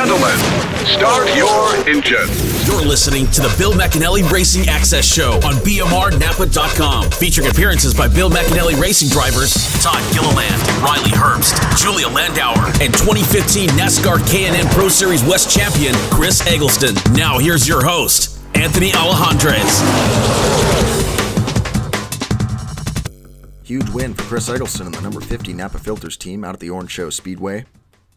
gentlemen, start your engines. You're listening to the Bill McAnally Racing Access Show on BMRNAPA.com, featuring appearances by Bill McAnally racing drivers Todd Gilliland, Riley Herbst, Julia Landauer, and 2015 NASCAR K&N Pro Series West champion Chris Eggleston. Now here's your host, Anthony Alejandres. Huge win for Chris Eggleston and the number 50 Napa Filters team out at the Orange Show Speedway.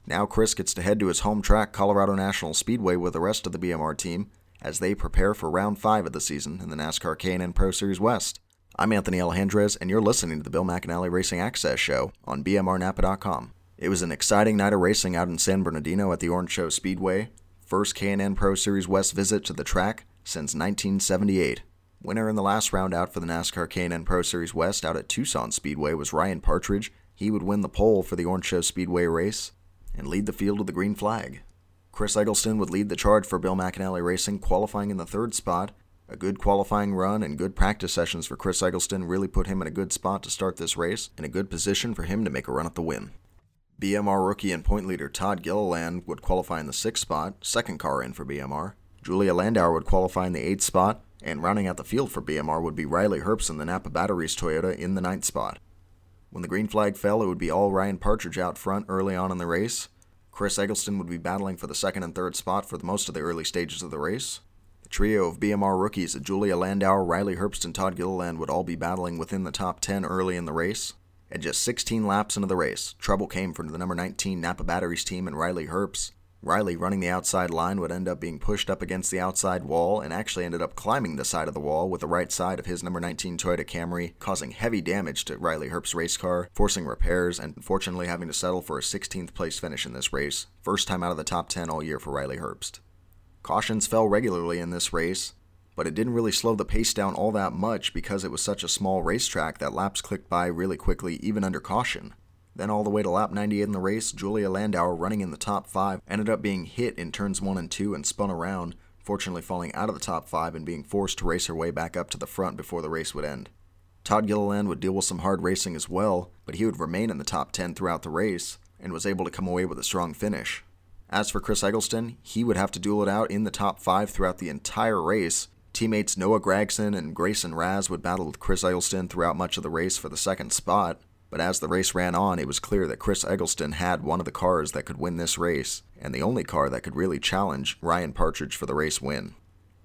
Now Chris gets to head to his home track, Colorado National Speedway, with the rest of the BMR team as they prepare for round 5 of the season in the NASCAR K&N Pro Series West. I'm Anthony Alejandrez, and you're listening to the Bill McAnally Racing Access Show on BMRNAPA.com. It was an exciting night of racing out in San Bernardino at the Orange Show Speedway. First K&N Pro Series West visit to the track since 1978. Winner in the last round out for the NASCAR K&N Pro Series West out at Tucson Speedway was Ryan Partridge. He would win the pole for the Orange Show Speedway race and lead the field with the green flag. Chris Eggleston would lead the charge for Bill McAnally Racing, qualifying in the third spot. A good qualifying run and good practice sessions for Chris Eggleston really put him in a good spot to start this race, in a good position for him to make a run at the win. BMR rookie and point leader Todd Gilliland would qualify in the sixth spot, second car in for BMR. Julia Landauer would qualify in the eighth spot, and rounding out the field for BMR would be Riley Herbst in the Napa Batteries Toyota in the ninth spot. When the green flag fell, it would be all Ryan Partridge out front early on in the race. Chris Eggleston would be battling for the second and third spot for most of the early stages of the race. The trio of BMR rookies, Julia Landauer, Riley Herbst, and Todd Gilliland, would all be battling within the top 10 early in the race. At just 16 laps into the race, trouble came for the number 19 Napa Batteries team and Riley Herbst. Riley, running the outside line, would end up being pushed up against the outside wall and actually ended up climbing the side of the wall with the right side of his number 19 Toyota Camry, causing heavy damage to Riley Herbst's race car, forcing repairs, and unfortunately having to settle for a 16th place finish in this race, first time out of the top 10 all year for Riley Herbst. Cautions fell regularly in this race, but it didn't really slow the pace down all that much because it was such a small racetrack that laps clicked by really quickly even under caution. Then, all the way to lap 98 in the race, Julia Landauer, running in the top 5, ended up being hit in turns 1 and 2 and spun around, fortunately falling out of the top 5 and being forced to race her way back up to the front before the race would end. Todd Gilliland would deal with some hard racing as well, but he would remain in the top 10 throughout the race and was able to come away with a strong finish. As for Chris Eggleston, he would have to duel it out in the top 5 throughout the entire race. Teammates Noah Gragson and Gracin Raz would battle with Chris Eggleston throughout much of the race for the second spot, but as the race ran on, it was clear that Chris Eggleston had one of the cars that could win this race, and the only car that could really challenge Ryan Partridge for the race win.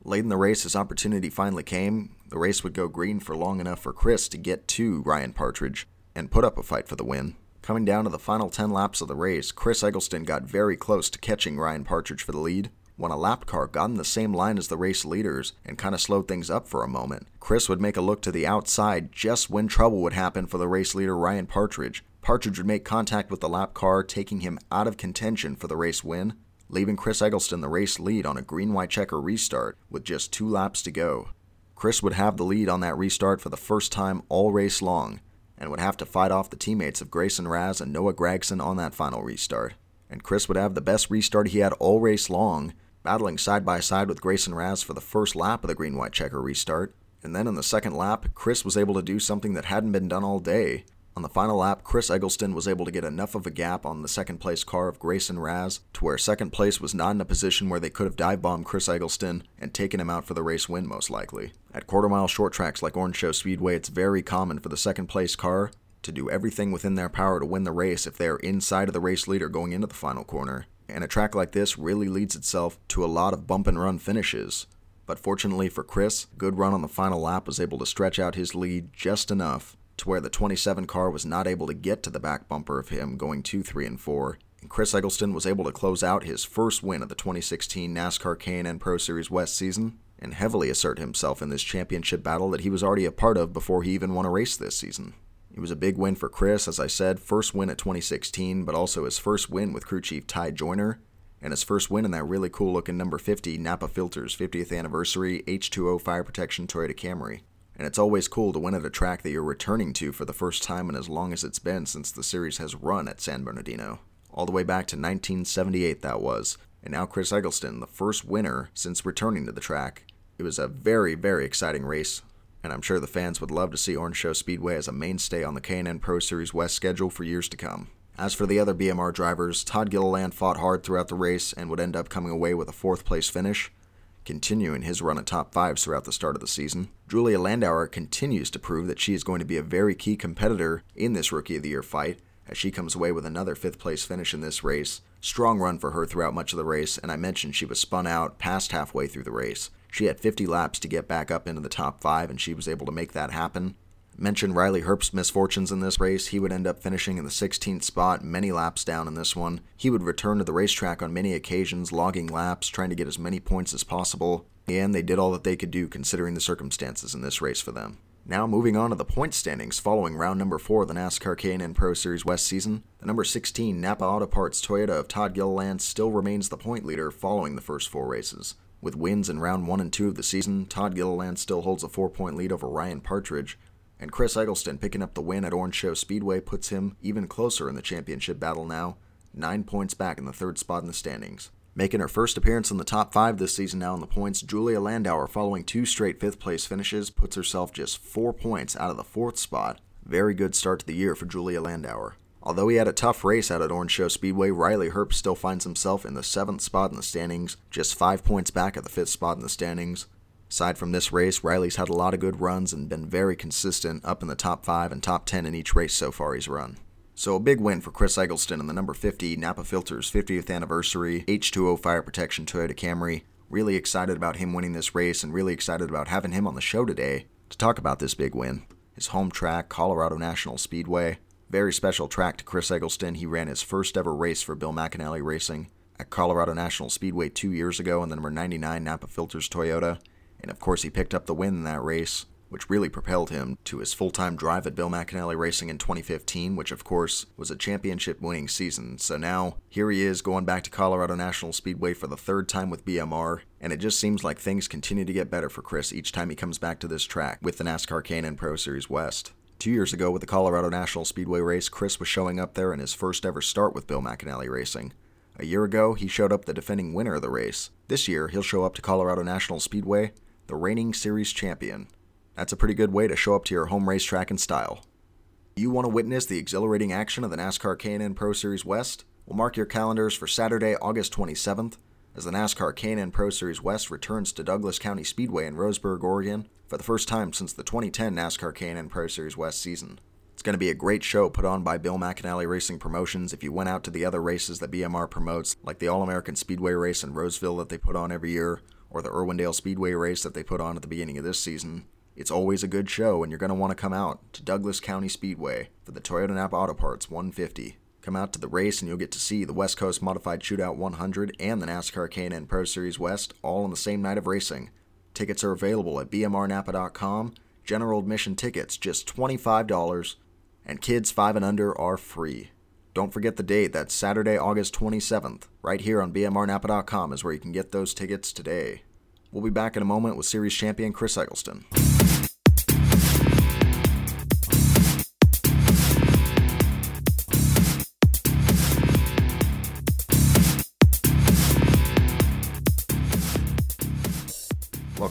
Late in the race, as opportunity finally came, the race would go green for long enough for Chris to get to Ryan Partridge and put up a fight for the win. Coming down to the final 10 laps of the race, Chris Eggleston got very close to catching Ryan Partridge for the lead, when a lap car got in the same line as the race leaders and kind of slowed things up for a moment. Chris would make a look to the outside just when trouble would happen for the race leader Ryan Partridge. Partridge would make contact with the lap car, taking him out of contention for the race win, leaving Chris Eggleston the race lead on a green white checker restart with just two laps to go. Chris would have the lead on that restart for the first time all race long and would have to fight off the teammates of Gracin Raz and Noah Gragson on that final restart. And Chris would have the best restart he had all race long battling side by side with Gracin Raz for the first lap of the green white checker restart. And then in the second lap, Chris was able to do something that hadn't been done all day. On the final lap, Chris Eggleston was able to get enough of a gap on the second place car of Gracin Raz to where second place was not in a position where they could have dive bombed Chris Eggleston and taken him out for the race win, most likely. At quarter mile short tracks like Orange Show Speedway, it's very common for the second place car to do everything within their power to win the race if they are inside of the race leader going into the final corner and a track like this really leads itself to a lot of bump and run finishes. But fortunately for Chris, good run on the final lap was able to stretch out his lead just enough to where the 27 car was not able to get to the back bumper of him going 2, 3, and 4. And Chris Eggleston was able to close out his first win of the 2016 NASCAR K&N Pro Series West season and heavily assert himself in this championship battle that he was already a part of before he even won a race this season. It was a big win for Chris, as I said, first win at 2016, but also his first win with crew chief Ty Joyner, and his first win in that really cool looking number 50 Napa Filters 50th anniversary H2O fire protection Toyota Camry. And it's always cool to win at a track that you're returning to for the first time in as long as it's been since the series has run at San Bernardino. All the way back to 1978, that was. And now Chris Eggleston, the first winner since returning to the track. It was a very, very exciting race, and I'm sure the fans would love to see Orange Show Speedway as a mainstay on the K&N Pro Series West schedule for years to come. As for the other BMR drivers, Todd Gilliland fought hard throughout the race and would end up coming away with a fourth place finish, continuing his run at top fives throughout the start of the season. Julia Landauer continues to prove that she is going to be a very key competitor in this Rookie of the Year fight, as she comes away with another fifth place finish in this race. Strong run for her throughout much of the race, and I mentioned she was spun out past halfway through the race. She had 50 laps to get back up into the top five, and she was able to make that happen. Mentioned Riley Herbst's misfortunes in this race. He would end up finishing in the 16th spot, many laps down in this one. He would return to the racetrack on many occasions, logging laps, trying to get as many points as possible. And they did all that they could do considering the circumstances in this race for them. Now moving on to the point standings following round number 4 of the NASCAR K&N Pro Series West season, the number 16 Napa Auto Parts Toyota of Todd Gilliland still remains the point leader following the first four races. With wins in round 1 and 2 of the season, Todd Gilliland still holds a 4-point lead over Ryan Partridge, and Chris Eggleston picking up the win at Orange Show Speedway puts him even closer in the championship battle now, nine points back in the third spot in the standings. Making her first appearance in the top five this season now in the points, Julia Landauer, following two straight fifth place finishes, puts herself just four points out of the fourth spot. Very good start to the year for Julia Landauer. Although he had a tough race out at Orange Show Speedway, Riley Herbst still finds himself in the seventh spot in the standings, just five points back at the fifth spot in the standings. Aside from this race, Riley's had a lot of good runs and been very consistent up in the top 5 and top 10 in each race so far he's run. So a big win for Chris Eggleston in the number 50 Napa Filters 50th anniversary H2O fire protection Toyota Camry. Really excited about him winning this race and really excited about having him on the show today to talk about this big win. His home track, Colorado National Speedway. Very special track to Chris Eggleston. He ran his first ever race for Bill McAnally Racing at Colorado National Speedway two years ago in the number 99 Napa Filters Toyota. And of course, he picked up the win in that race, which really propelled him to his full time drive at Bill McAnally Racing in 2015, which of course was a championship winning season. So now, here he is going back to Colorado National Speedway for the third time with BMR, and it just seems like things continue to get better for Chris each time he comes back to this track with the NASCAR K&N Pro Series West. Two years ago, with the Colorado National Speedway race, Chris was showing up there in his first ever start with Bill McAnally Racing. A year ago, he showed up the defending winner of the race. This year, he'll show up to Colorado National Speedway the reigning series champion. That's a pretty good way to show up to your home racetrack in style. You want to witness the exhilarating action of the NASCAR K&N Pro Series West? Well, mark your calendars for Saturday, August 27th, as the NASCAR K&N Pro Series West returns to Douglas County Speedway in Roseburg, Oregon, for the first time since the 2010 NASCAR K&N Pro Series West season. It's going to be a great show put on by Bill McAnally Racing Promotions. If you went out to the other races that BMR promotes, like the All American Speedway race in Roseville that they put on every year, or the Irwindale Speedway race that they put on at the beginning of this season. It's always a good show, and you're going to want to come out to Douglas County Speedway for the Toyota Napa Auto Parts 150. Come out to the race, and you'll get to see the West Coast Modified Shootout 100 and the NASCAR K&N Pro Series West all on the same night of racing. Tickets are available at bmrnapa.com. General admission tickets just $25, and kids 5 and under are free. Don't forget the date. That's Saturday, August 27th. Right here on BMRNapa.com is where you can get those tickets today. We'll be back in a moment with series champion Chris Eggleston.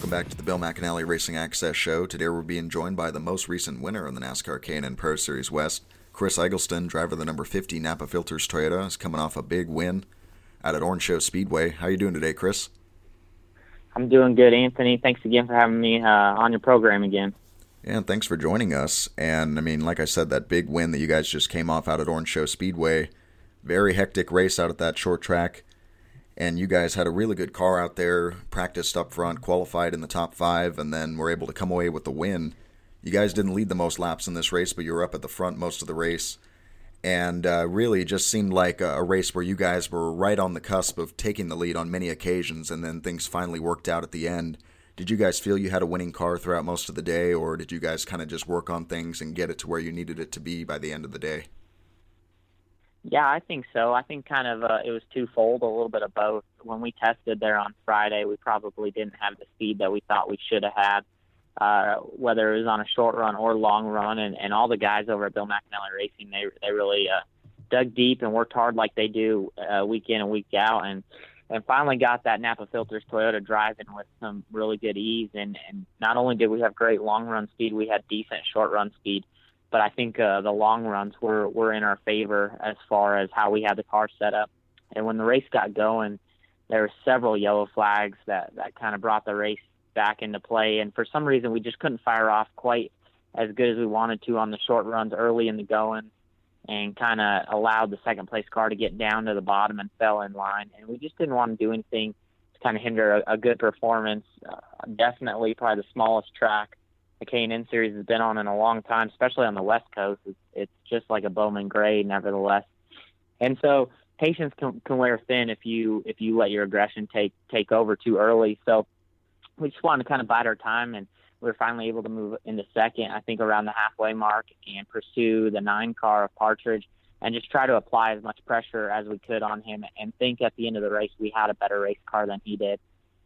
Welcome back to the Bill McAnally Racing Access Show. Today we're being joined by the most recent winner in the NASCAR K&N Pro Series West, Chris Eggleston, driver of the number 50 Napa Filters Toyota, is coming off a big win out at Orange Show Speedway. How are you doing today, Chris? I'm doing good, Anthony. Thanks again for having me uh, on your program again. And thanks for joining us. And I mean, like I said, that big win that you guys just came off out at Orange Show Speedway, very hectic race out at that short track. And you guys had a really good car out there, practiced up front, qualified in the top five, and then were able to come away with the win you guys didn't lead the most laps in this race, but you were up at the front most of the race. And uh, really just seemed like a, a, race where you guys were right on the cusp of taking the lead on many occasions, and then things finally worked out at the end. Did you guys feel you had a winning car throughout most of the day, or did you guys kind of just work on things and get it to where you needed it to be by the end of the day? Yeah, I think so. I think kind of uh, it was twofold, a little bit of both. When we tested there on Friday, we probably didn't have the speed that we thought we should have had uh, whether it was on a short run or long run. And, and all the guys over at Bill McAnally Racing, they they really uh, dug deep and worked hard like they do uh, week in and week out, and and finally got that Napa Filters Toyota driving with some really good ease. And and not only did we have great long run speed, we had decent short run speed. But I think uh, the long runs were were in our favor as far as how we had the car set up. And when the race got going, there were several yellow flags that that kind of brought the race back into play. And for some reason, we just couldn't fire off quite as good as we wanted to on the short runs early in the going, and kind of allowed the second place car to get down to the bottom and fell in line. And we just didn't want to do anything to kind of hinder a, a good performance. Uh, definitely, probably the smallest track the K&N series has been on in a long time, especially on the West Coast. It's, it's just like a Bowman Gray, nevertheless. And so patience can, can wear thin if you if you let your aggression take take over too early. So we just wanted to kind of bide our time, and we were finally able to move into second. I think around the halfway mark and pursue the nine car of Partridge, and just try to apply as much pressure as we could on him, and think at the end of the race we had a better race car than he did.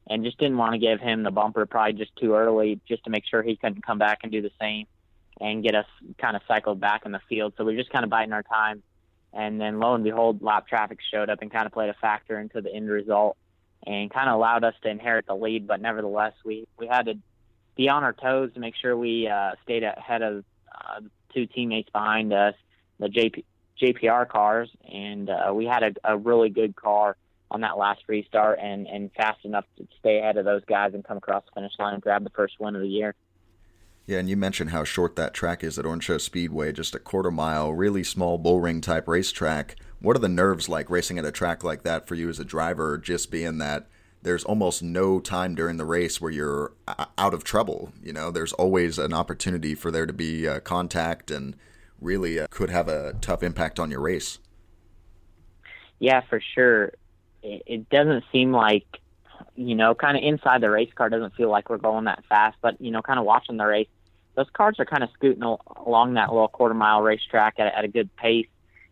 And just didn't want to give him the bumper probably just too early, just to make sure he couldn't come back and do the same and get us kind of cycled back in the field. So we are just kind of biding our time. And then lo and behold, lap traffic showed up and kind of played a factor into the end result and kind of allowed us to inherit the lead. But nevertheless, we, we had to be on our toes to make sure we uh, stayed ahead of uh, two teammates behind us, the JP, JPR cars, and uh, we had a, a really good car on that last restart and, and fast enough to stay ahead of those guys and come across the finish line and grab the first win of the year. Yeah, and you mentioned how short that track is at Orange Show Speedway, just a quarter mile, really small bullring type racetrack. What are the nerves like racing at a track like that for you as a driver, just being that there's almost no time during the race where you're out of trouble? You know, there's always an opportunity for there to be uh, contact and really uh, could have a tough impact on your race. Yeah, for sure. It, it doesn't seem like, you know, kind of inside the race car doesn't feel like we're going that fast, but, you know, kind of watching the race those cars are kind of scooting along that little quarter mile racetrack at, at a good pace.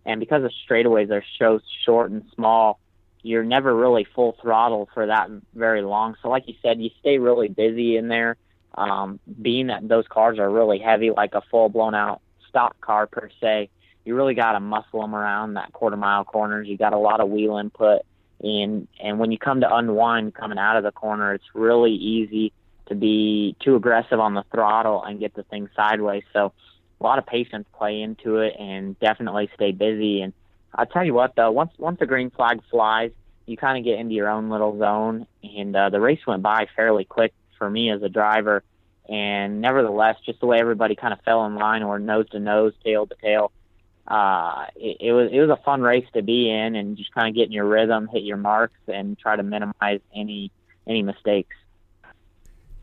And because the straightaways are so short and small, you're never really full throttle for that very long. So, like you said, you stay really busy in there. Um, being that those cars are really heavy, like a full blown out stock car per se, you really got to muscle them around that quarter mile corners. You got a lot of wheel input, and and when you come to unwind coming out of the corner, it's really easy to be too aggressive on the throttle and get the thing sideways. So a lot of patience play into it and definitely stay busy. And I'll tell you what though, once once the green flag flies, you kind of get into your own little zone. And uh, the race went by fairly quick for me as a driver. And nevertheless, just the way everybody kind of fell in line or nose to nose, tail to tail, uh, it, it was it was a fun race to be in, and just kind of get in your rhythm, hit your marks, and try to minimize any any mistakes.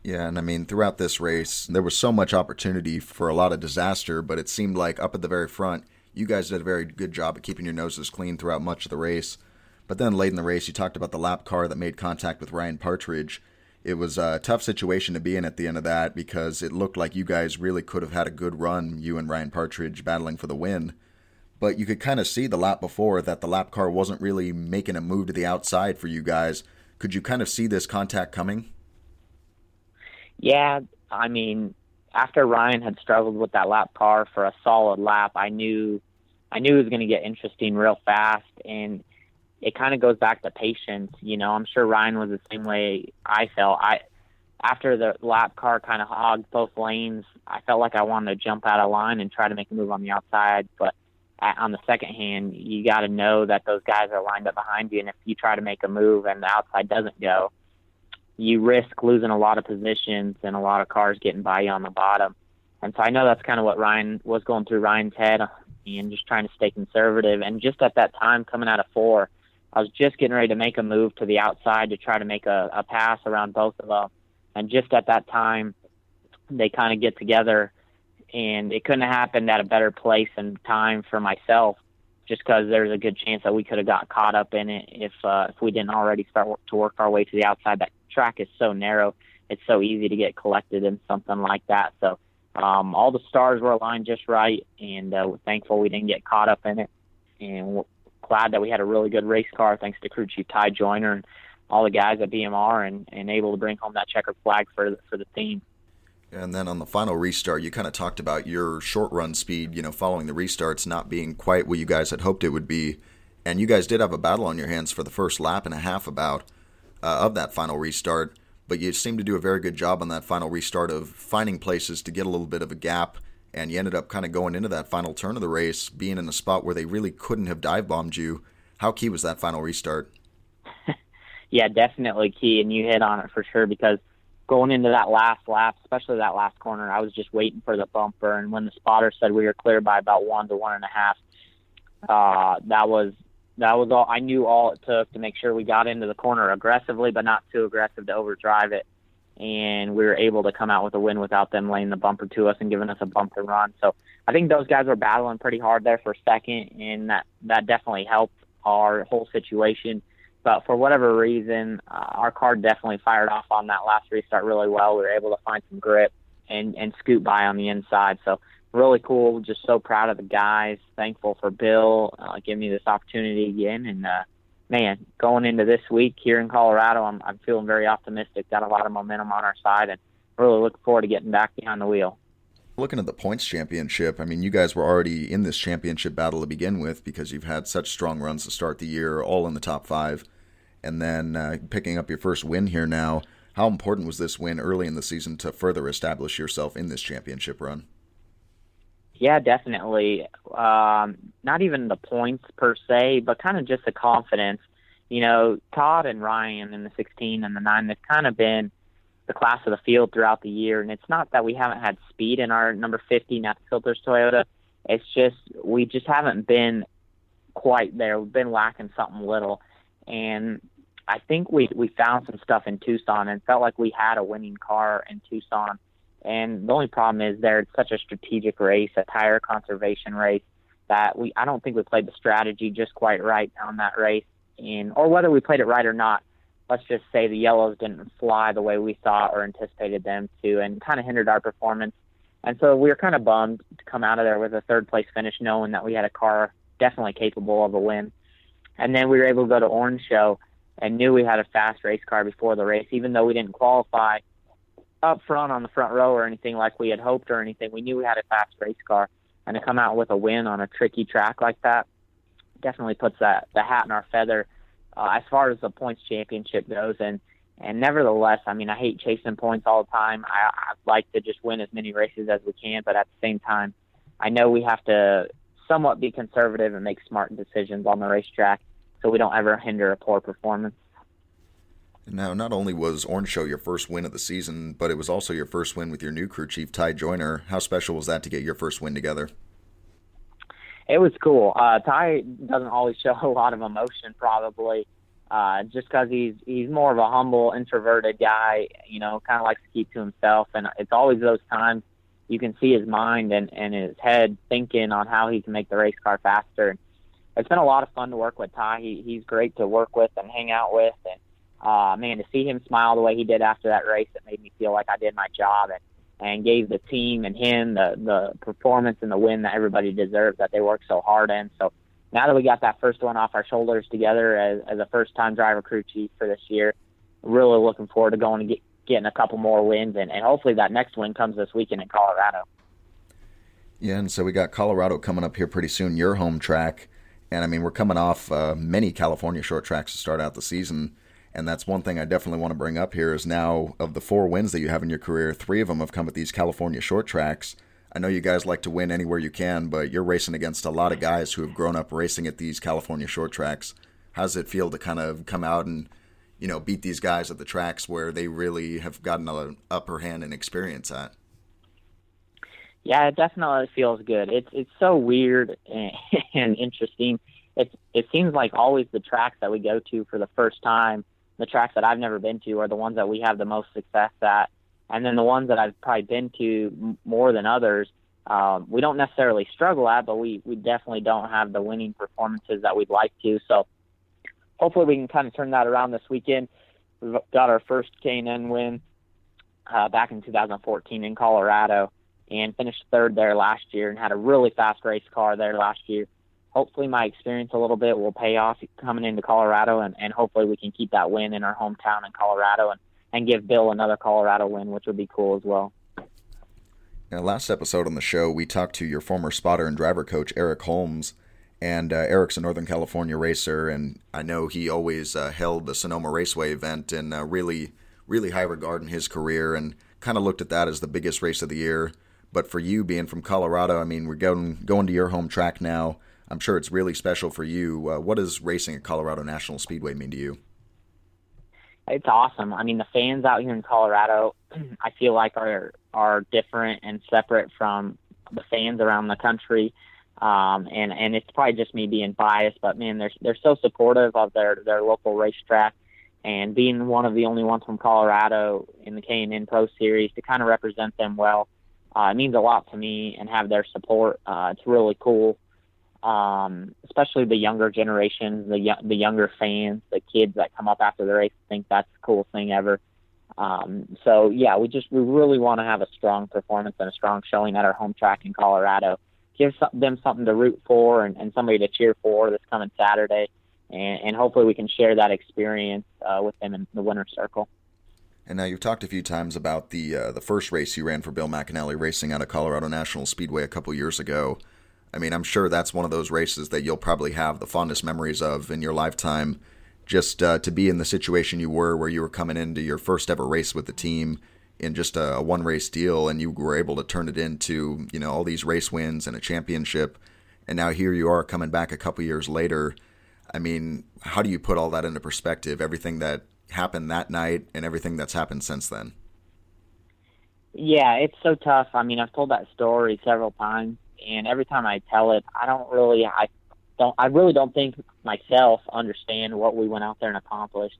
Yeah, and I mean, throughout this race, there was so much opportunity for a lot of disaster, but it seemed like up at the very front, you guys did a very good job of keeping your noses clean throughout much of the race. But then late in the race, you talked about the lap car that made contact with Ryan Partridge. It was a tough situation to be in at the end of that because it looked like you guys really could have had a good run, you and Ryan Partridge battling for the win. But you could kind of see the lap before that the lap car wasn't really making a move to the outside for you guys. Could you kind of see this contact coming? Yeah, I mean, after Ryan had struggled with that lap car for a solid lap, I knew I knew it was going to get interesting real fast and it kind of goes back to patience, you know. I'm sure Ryan was the same way I felt. I after the lap car kind of hogged both lanes, I felt like I wanted to jump out of line and try to make a move on the outside, but on the second hand, you got to know that those guys are lined up behind you, and if you try to make a move and the outside doesn't go, you risk losing a lot of positions and a lot of cars getting by you on the bottom. And so I know that's kind of what Ryan was going through Ryan's head and just trying to stay conservative. And just at that time, coming out of four, I was just getting ready to make a move to the outside to try to make a, a pass around both of them. And just at that time, they kind of get together, and it couldn't have happened at a better place and time for myself just because there's a good chance that we could have got caught up in it if uh, if we didn't already start to work our way to the outside. That track is so narrow; it's so easy to get collected in something like that. So um, all the stars were aligned just right, and uh, we're thankful we didn't get caught up in it. And we're glad that we had a really good race car, thanks to crew chief Ty Joyner and all the guys at BMR, and, and able to bring home that checkered flag for for the team. And then on the final restart, you kind of talked about your short run speed, you know, following the restarts not being quite what you guys had hoped it would be. And you guys did have a battle on your hands for the first lap and a half about uh, of that final restart. But you seemed to do a very good job on that final restart of finding places to get a little bit of a gap and you ended up kind of going into that final turn of the race being in a spot where they really couldn't have dive bombed you. How key was that final restart? yeah, definitely key, and you hit on it for sure because going into that last lap, especially that last corner, I was just waiting for the bumper, and when the spotter said we were clear by about one to one and a half, uh, that was that was all I knew all it took to make sure we got into the corner aggressively, but not too aggressive to overdrive it. And we were able to come out with a win without them laying the bumper to us and giving us a bumper run. So I think those guys were battling pretty hard there for a second, and that that definitely helped our whole situation. But for whatever reason, uh, our car definitely fired off on that last restart really well. We were able to find some grip and and scoot by on the inside. So really cool. Just so proud of the guys. Thankful for Bill uh, giving me this opportunity again. And uh, man, going into this week here in Colorado, I'm I'm feeling very optimistic. Got a lot of momentum on our side, and really looking forward to getting back behind the wheel. Looking at the points championship, I mean, you guys were already in this championship battle to begin with because you've had such strong runs to start the year, all in the top five, and then uh, picking up your first win here now. How important was this win early in the season to further establish yourself in this championship run? Yeah, definitely. Um, not even the points per se, but kind of just the confidence. You know, Todd and Ryan in the 16 and the 9, they've kind of been the class of the field throughout the year. And it's not that we haven't had speed in our number 50 NAPA Filters Toyota. It's just, we just haven't been quite there. We've been lacking something little. And I think we, we found some stuff in Tucson and felt like we had a winning car in Tucson and the only problem is there it's such a strategic race, a tire conservation race that we I don't think we played the strategy just quite right on that race. And or whether we played it right or not, let's just say the yellows didn't fly the way we thought or anticipated them to and kind of hindered our performance. And so we were kind of bummed to come out of there with a third place finish knowing that we had a car definitely capable of a win. And then we were able to go to Orange Show and knew we had a fast race car before the race, even though we didn't qualify up front on the front row or anything like we had hoped or anything. We knew we had a fast race car, and to come out with a win on a tricky track like that definitely puts that the hat in our feather uh, as far as the points championship goes. And and nevertheless, I mean, I hate chasing points all the time. I, I'd like to just win as many races as we can, but at the same time, I know we have to somewhat be conservative and make smart decisions on the racetrack so we don't ever hinder a poor performance. Now, not only was Orange Show your first win of the season, but it was also your first win with your new crew chief, Ty Joyner. How special was that to get your first win together? It was cool. Uh, Ty doesn't always show a lot of emotion, probably, uh, just because he's he's more of a humble, introverted guy. You know, kind of likes to keep to himself, and it's always those times you can see his mind and and his head thinking on how he can make the race car faster. And it's been a lot of fun to work with Ty. He, he's great to work with and hang out with, and uh, man, to see him smile the way he did after that race, it made me feel like I did my job and and gave the team and him the the performance and the win that everybody deserved that they worked so hard in. So now that we got that first one off our shoulders together as, as a first time driver crew chief for this year, really looking forward to going and get, getting a couple more wins and, and hopefully that next win comes this weekend in Colorado. Yeah, and so we got Colorado coming up here pretty soon, your home track. And I mean, we're coming off uh, many California short tracks to start out the season. And that's one thing I definitely want to bring up here is now of the four wins that you have in your career, three of them have come at these California short tracks. I know you guys like to win anywhere you can, but you're racing against a lot of guys who have grown up racing at these California short tracks. How does it feel to kind of come out and, you know, beat these guys at the tracks where they really have gotten an upper hand and experience at? Yeah, it definitely feels good. It's it's so weird and, and interesting. It's it seems like always the tracks that we go to for the first time the tracks that I've never been to are the ones that we have the most success at. And then the ones that I've probably been to more than others, um, we don't necessarily struggle at, but we, we definitely don't have the winning performances that we'd like to. So hopefully we can kind of turn that around this weekend. We've got our first K&N win uh, back in 2014 in Colorado and finished third there last year and had a really fast race car there last year hopefully my experience a little bit will pay off coming into Colorado, and, and hopefully we can keep that win in our hometown in Colorado and, and give Bill another Colorado win, which would be cool as well. Now, last episode on the show, we talked to your former spotter and driver coach, Eric Holmes. And uh, Eric's a Northern California racer, and I know he always uh, held the Sonoma Raceway event in uh, really, really high regard in his career and kind of looked at that as the biggest race of the year. But for you being from Colorado, I mean, we're going going to your home track now. I'm sure it's really special for you. Uh, what does racing at Colorado National Speedway mean to you? It's awesome. I mean, the fans out here in Colorado, I feel like are are different and separate from the fans around the country. Um, and and it's probably just me being biased, but man, they're they're so supportive of their their local racetrack, and being one of the only ones from Colorado in the K and N Pro Series to kind of represent them well, uh, it means a lot to me and have their support. Uh, it's really cool um, especially the younger generations, the the younger fans, the kids that come up after the race think that's the coolest thing ever. Um, so yeah, we just we really want to have a strong performance and a strong showing at our home track in Colorado. Give some, them something to root for and, and somebody to cheer for this coming Saturday, and, and hopefully we can share that experience uh, with them in the winner's circle. And now you've talked a few times about the uh, the first race you ran for Bill McAnally Racing out of Colorado National Speedway a couple years ago. I mean, I'm sure that's one of those races that you'll probably have the fondest memories of in your lifetime. Just uh, to be in the situation you were, where you were coming into your first ever race with the team in just a, a one race deal, and you were able to turn it into you know all these race wins and a championship, and now here you are coming back a couple years later. I mean, how do you put all that into perspective? Everything that happened that night and everything that's happened since then. Yeah, it's so tough. I mean, I've told that story several times and every time I tell it, I don't really, I don't, I really don't think myself understand what we went out there and accomplished.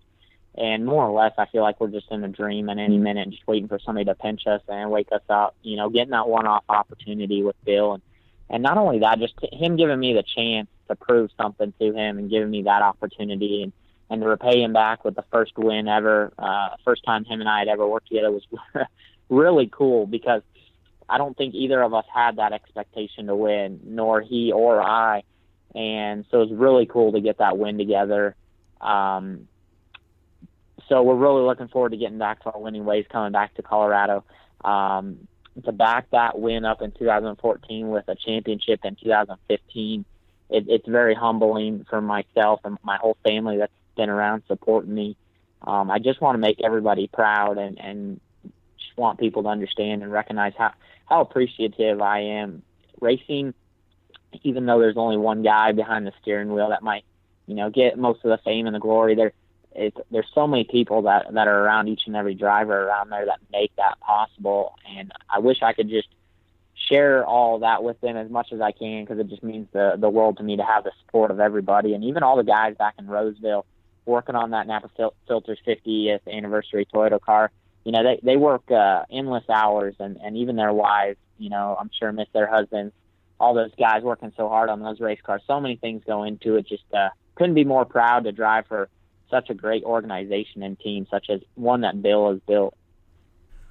And more or less, I feel like we're just in a dream at any minute, just waiting for somebody to pinch us and wake us up. You know, getting that one-off opportunity with Bill, and and not only that, just him giving me the chance to prove something to him and giving me that opportunity and and to repay him back with the first win ever, uh, first time him and I had ever worked together was really cool because I don't think either of us had that expectation to win, nor he or I. And so it's really cool to get that win together. Um, so we're really looking forward to getting back to our winning ways, coming back to Colorado. Um, to back that win up in 2014 with a championship in 2015, it, it's very humbling for myself and my whole family that's been around supporting me. Um, I just want to make everybody proud and, and just want people to understand and recognize how how appreciative I am racing, even though there's only one guy behind the steering wheel that might, you know, get most of the fame and the glory. There, it's, there's so many people that that are around each and every driver around there that make that possible, and I wish I could just share all that with them as much as I can because it just means the the world to me to have the support of everybody and even all the guys back in Roseville working on that Napa Fil- Filters 50th anniversary Toyota car you know, they they work uh, endless hours, and and even their wives, you know, I'm sure miss their husbands. All those guys working so hard on those race cars. So many things go into it. Just uh, couldn't be more proud to drive for such a great organization and team, such as one that Bill has built.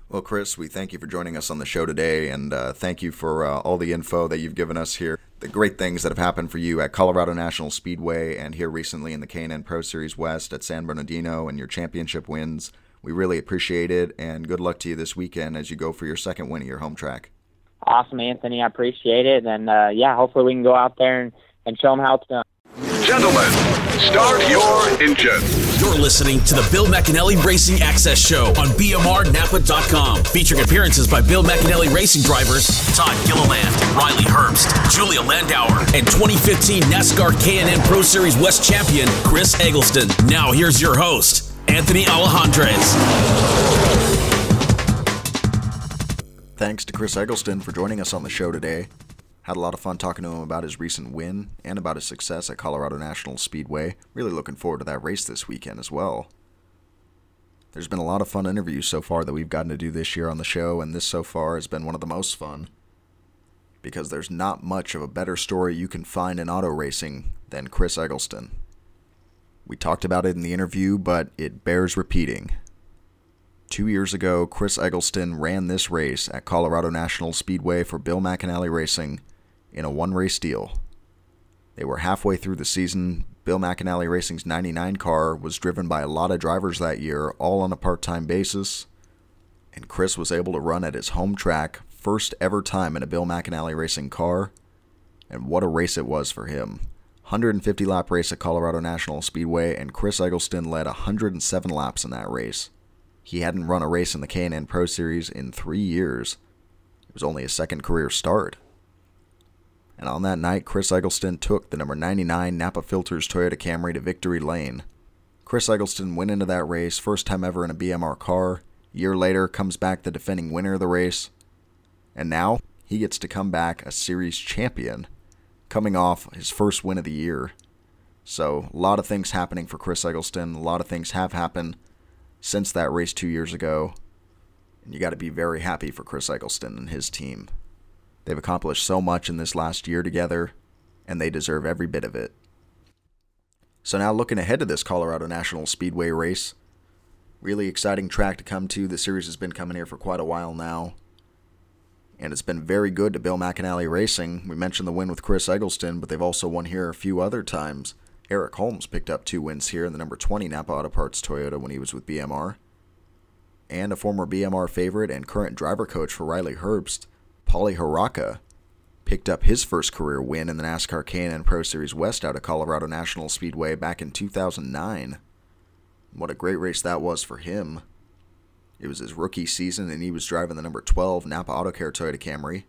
Well, Chris, we thank you for joining us on the show today, and uh, thank you for uh, all the info that you've given us here. The great things that have happened for you at Colorado National Speedway and here recently in the K&N Pro Series West at San Bernardino and your championship wins. We really appreciate it, and good luck to you this weekend as you go for your second win at your home track. Awesome, Anthony. I appreciate it, and uh, yeah, hopefully we can go out there and, and show them how it's done. Gentlemen, start your engine. You're listening to the Bill McAnally Racing Access Show on BMRNAPA.com, featuring appearances by Bill McAnally racing drivers Todd Gilliland, Riley Herbst, Julia Landauer, and 2015 NASCAR K&N Pro Series West champion Chris Eggleston. Now here's your host, Anthony Alejandres. Thanks to Chris Eggleston for joining us on the show today. Had a lot of fun talking to him about his recent win and about his success at Colorado National Speedway. Really looking forward to that race this weekend as well. There's been a lot of fun interviews so far that we've gotten to do this year on the show, and this so far has been one of the most fun. Because there's not much of a better story you can find in auto racing than Chris Eggleston. We talked about it in the interview, but it bears repeating. Two years ago, Chris Eggleston ran this race at Colorado National Speedway for Bill McAnally Racing in a one race deal. They were halfway through the season. Bill McAnally Racing's 99 car was driven by a lot of drivers that year, all on a part time basis. And Chris was able to run at his home track, first ever time in a Bill McAnally Racing car. And what a race it was for him. 150 lap race at Colorado National Speedway, and Chris Eggleston led 107 laps in that race. He hadn't run a race in the K&N Pro Series in three years. It was only his second career start. And on that night, Chris Eggleston took the number 99 Napa Filters Toyota Camry to victory lane. Chris Eggleston went into that race, first time ever in a BMR car. A year later, comes back the defending winner of the race. And now, he gets to come back a series champion, coming off his first win of the year. So, a lot of things happening for Chris Eggleston. A lot of things have happened since that race two years ago. And you got to be very happy for Chris Eggleston and his team. They've accomplished so much in this last year together, and they deserve every bit of it. So, now looking ahead to this Colorado National Speedway race, really exciting track to come to. The series has been coming here for quite a while now and it's been very good to Bill McAnally Racing. We mentioned the win with Chris Eggleston, but they've also won here a few other times. Eric Holmes picked up two wins here in the number 20 Napa Auto Parts Toyota when he was with BMR. And a former BMR favorite and current driver coach for Riley Herbst, Paulie Harraka, picked up his first career win in the NASCAR K&N Pro Series West out of Colorado National Speedway back in 2009. What a great race that was for him. It was his rookie season, and he was driving the number 12 Napa AutoCare Toyota Camry.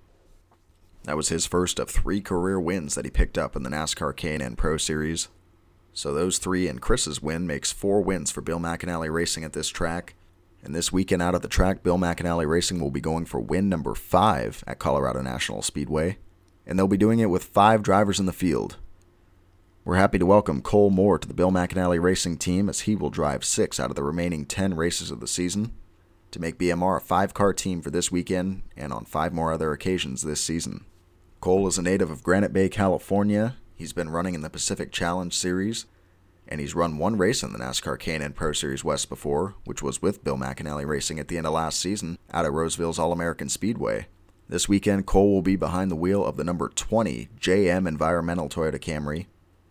That was his first of three career wins that he picked up in the NASCAR K&N Pro Series. So those three and Chris's win makes four wins for Bill McAnally Racing at this track. And this weekend out at the track, Bill McAnally Racing will be going for win number five at Colorado National Speedway. And they'll be doing it with five drivers in the field. We're happy to welcome Cole Moore to the Bill McAnally Racing team as he will drive six out of the remaining 10 races of the season to make BMR a five car team for this weekend and on five more other occasions this season. Cole is a native of Granite Bay, California. He's been running in the Pacific Challenge Series, and he's run one race in the NASCAR K&N Pro Series West before, which was with Bill McAnally Racing at the end of last season out at Roseville's All American Speedway. This weekend, Cole will be behind the wheel of the number 20 JM Environmental Toyota Camry.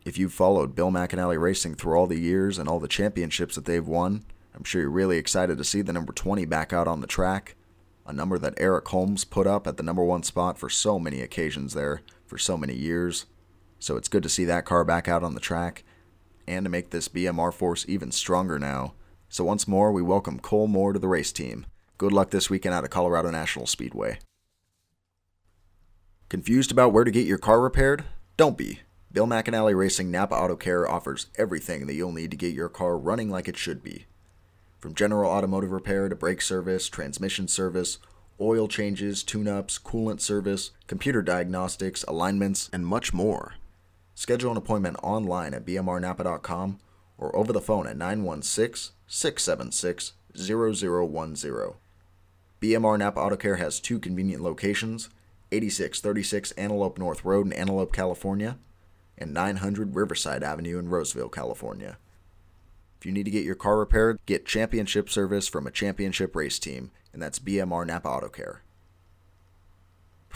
If you've followed Bill McAnally Racing through all the years and all the championships that they've won, I'm sure you're really excited to see the number 20 back out on the track, a number that Eric Holmes put up at the number one spot for so many occasions there for so many years. So it's good to see that car back out on the track and to make this BMR force even stronger now. So once more, we welcome Cole Moore to the race team. Good luck this weekend out at Colorado National Speedway. Confused about where to get your car repaired? Don't be. Bill McAnally Racing Napa Auto Care offers everything that you'll need to get your car running like it should be. From general automotive repair to brake service, transmission service, oil changes, tune ups, coolant service, computer diagnostics, alignments, and much more. Schedule an appointment online at bmrnapa.com or over the phone at 916 676 0010. BMR Napa Auto Care has two convenient locations 8636 Antelope North Road in Antelope, California, and 900 Riverside Avenue in Roseville, California. If you need to get your car repaired, get championship service from a championship race team, and that's BMR Napa Auto Care.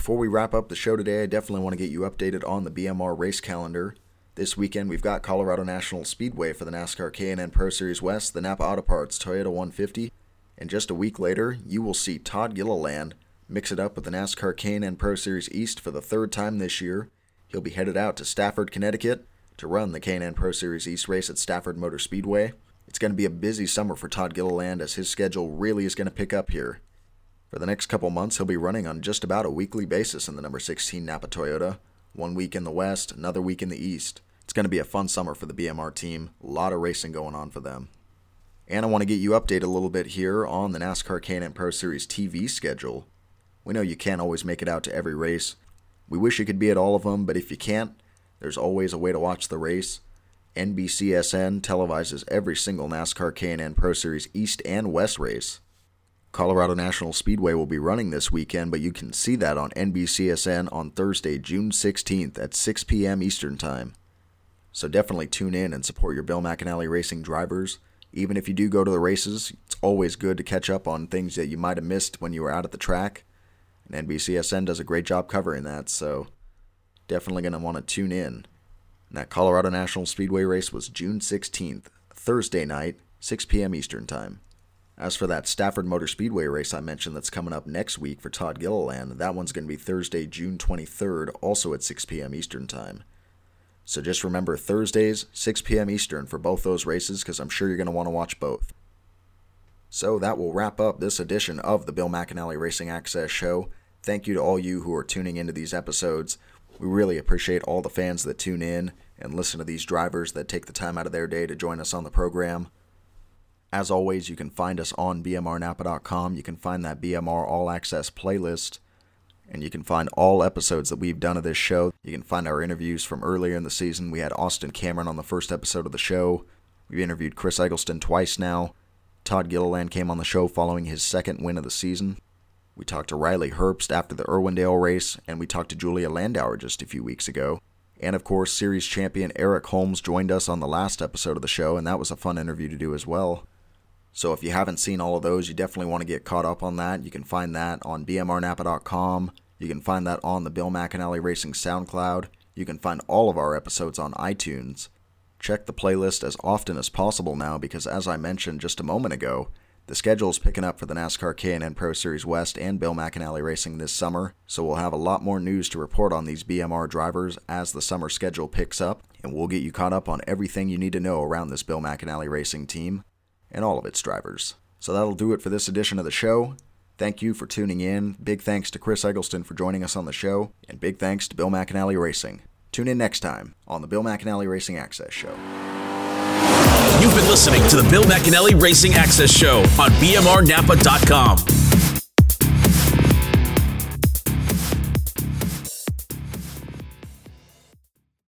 Before we wrap up the show today, I definitely want to get you updated on the BMR race calendar. This weekend, we've got Colorado National Speedway for the NASCAR K&N Pro Series West, the Napa Auto Parts Toyota 150, and just a week later, you will see Todd Gilliland mix it up with the NASCAR K&N Pro Series East for the third time this year. He'll be headed out to Stafford, Connecticut, to run the K&N Pro Series East race at Stafford Motor Speedway. It's going to be a busy summer for Todd Gilliland as his schedule really is going to pick up here. For the next couple months, he'll be running on just about a weekly basis in the number 16 Napa Toyota. One week in the West, another week in the East. It's going to be a fun summer for the BMR team. A lot of racing going on for them. And I want to get you updated a little bit here on the NASCAR K&N Pro Series TV schedule. We know you can't always make it out to every race. We wish you could be at all of them, but if you can't, there's always a way to watch the race. NBCSN televises every single NASCAR K&N Pro Series East and West race. Colorado National Speedway will be running this weekend, but you can see that on NBCSN on Thursday, June 16th at 6 p.m. Eastern Time. So definitely tune in and support your Bill McAnally Racing drivers. Even if you do go to the races, it's always good to catch up on things that you might have missed when you were out at the track. And NBCSN does a great job covering that, so definitely going to want to tune in. And that Colorado National Speedway race was June 16th, Thursday night, 6 p.m. Eastern Time. As for that Stafford Motor Speedway race I mentioned that's coming up next week for Todd Gilliland, that one's going to be Thursday, June 23rd, also at 6 p.m. Eastern Time. So just remember Thursdays, 6 p.m. Eastern for both those races because I'm sure you're going to want to watch both. So that will wrap up this edition of the Bill McAnally Racing Access Show. Thank you to all you who are tuning into these episodes. We really appreciate all the fans that tune in and listen to these drivers that take the time out of their day to join us on the program. As always, you can find us on bmrnapa.com. You can find that BMR All Access playlist, and you can find all episodes that we've done of this show. You can find our interviews from earlier in the season. We had Austin Cameron on the first episode of the show. We've interviewed Chris Eggleston twice now. Todd Gilliland came on the show following his second win of the season. We talked to Riley Herbst after the Irwindale race, and we talked to Julia Landauer just a few weeks ago. And of course, series champion Eric Holmes joined us on the last episode of the show, and that was a fun interview to do as well. So if you haven't seen all of those, you definitely want to get caught up on that. You can find that on bmrnapa.com. You can find that on the Bill McAnally Racing SoundCloud. You can find all of our episodes on iTunes. Check the playlist as often as possible now because as I mentioned just a moment ago, the schedule is picking up for the NASCAR K&N Pro Series West and Bill McAnally Racing this summer, so we'll have a lot more news to report on these BMR drivers as the summer schedule picks up, and we'll get you caught up on everything you need to know around this Bill McAnally Racing team and all of its drivers. So that'll do it for this edition of the show. Thank you for tuning in. Big thanks to Chris Eggleston for joining us on the show, and big thanks to Bill McAnally Racing. Tune in next time on the Bill McAnally Racing Access Show. You've been listening to the Bill McAnally Racing Access Show on BMRNapa.com.